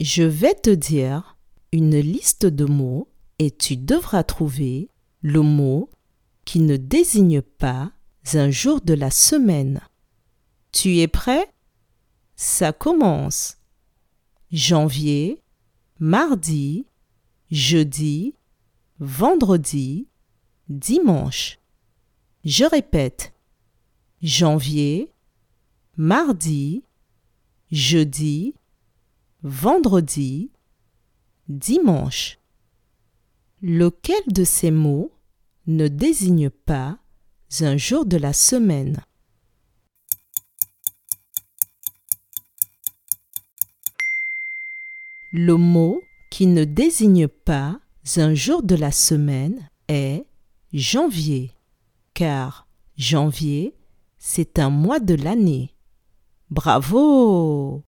Je vais te dire une liste de mots et tu devras trouver le mot qui ne désigne pas un jour de la semaine. Tu es prêt? Ça commence. Janvier, mardi, jeudi, vendredi, dimanche. Je répète. Janvier, mardi, jeudi, vendredi, dimanche. Lequel de ces mots ne désigne pas un jour de la semaine? Le mot qui ne désigne pas un jour de la semaine est janvier, car janvier, c'est un mois de l'année. Bravo